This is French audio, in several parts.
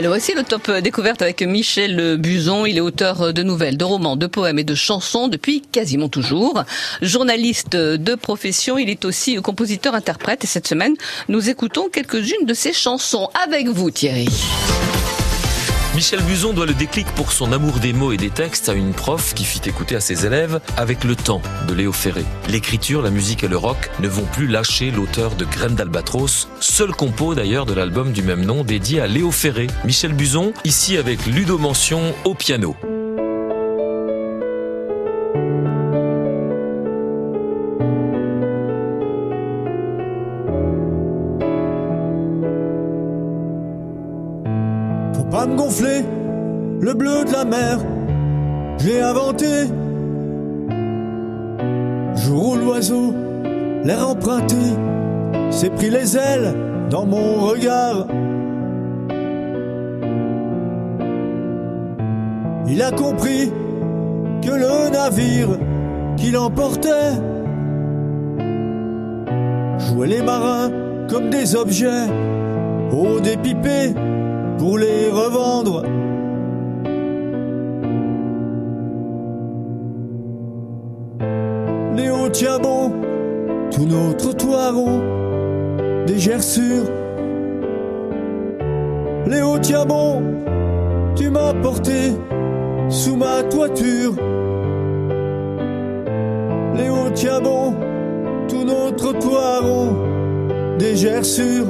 Et voici le top découverte avec Michel Buzon. Il est auteur de nouvelles, de romans, de poèmes et de chansons depuis quasiment toujours. Journaliste de profession, il est aussi compositeur-interprète. Et cette semaine, nous écoutons quelques-unes de ses chansons. Avec vous, Thierry. Michel Buzon doit le déclic pour son amour des mots et des textes à une prof qui fit écouter à ses élèves Avec le temps de Léo Ferré. L'écriture, la musique et le rock ne vont plus lâcher l'auteur de Graines d'Albatros, seul compo d'ailleurs de l'album du même nom dédié à Léo Ferré. Michel Buzon, ici avec Ludo Mention au piano. Pas me gonfler, le bleu de la mer, j'ai inventé. Jour où l'oiseau, l'air emprunté, s'est pris les ailes dans mon regard. Il a compris que le navire qui l'emportait jouait les marins comme des objets, au dépipé pour les revendre. Léo tient bon, tous nos trottoirs ont des gerçures. Léo tient bon, tu m'as porté sous ma toiture. Léo tient bon, tous nos trottoirs ont des gerçures.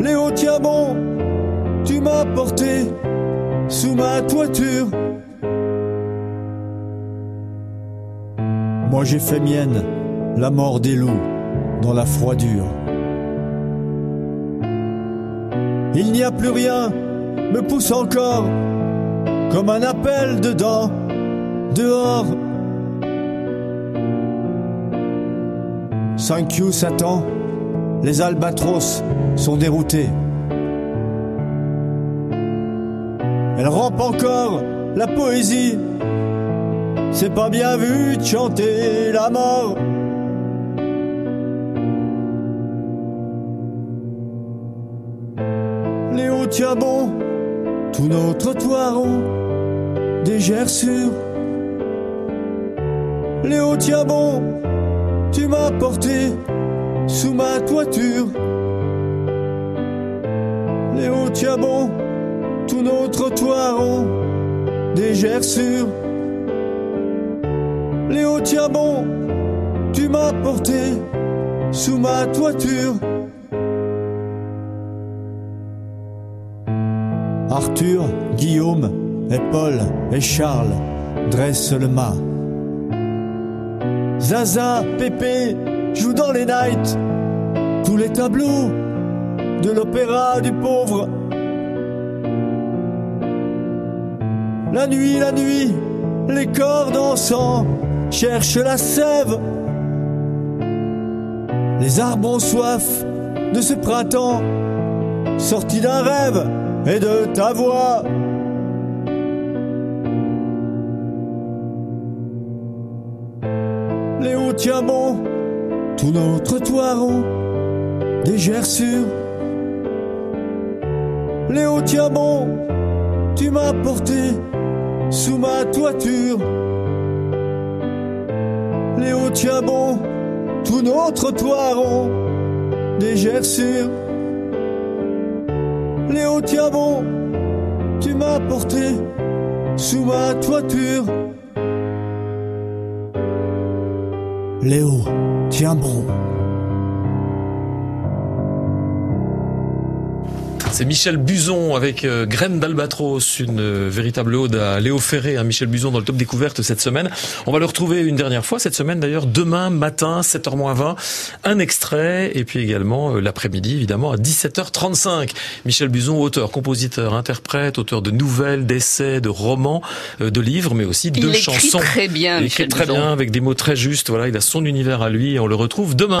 Léo, tiens bon, tu m'as porté sous ma toiture. Moi j'ai fait mienne la mort des loups dans la froidure. Il n'y a plus rien, me pousse encore comme un appel dedans, dehors. 5 Q Satan les albatros sont déroutés. Elle rampe encore la poésie. C'est pas bien vu de chanter la mort. Léo tient bon, tous nos trottoirs ont des gerçures. Léo tient bon, tu m'as porté sous ma toiture. Léo, tiens bon, tous nos trottoirs ont des gerçures. Léo, tiens bon, tu m'as porté sous ma toiture. Arthur, Guillaume et Paul et Charles dressent le mât. Zaza, Pépé, joue dans les nights tous les tableaux de l'opéra du pauvre. La nuit, la nuit, les corps dansants cherchent la sève. Les arbres ont soif de ce printemps, sorti d'un rêve et de ta voix. Léo, tiens bon, tous nos trottoirs ont des gerçures. Léo, tiens bon, tu m'as porté sous ma toiture. Léo, tiens bon, tous nos trottoirs ont des gerçures. Léo, tiens bon, tu m'as porté sous ma toiture. Léo, tiens bon. C'est Michel Buzon avec euh, Graine d'Albatros, une euh, véritable ode à Léo Ferré, à Michel Buzon dans le top découverte cette semaine. On va le retrouver une dernière fois cette semaine d'ailleurs, demain matin, 7h20, un extrait, et puis également euh, l'après-midi évidemment à 17h35. Michel Buzon, auteur, compositeur, interprète, auteur de nouvelles, d'essais, de romans, euh, de livres, mais aussi de Il écrit chansons. très bien, Il écrit très Buzon. bien avec des mots très justes. Voilà, il a son univers à lui et on le retrouve demain.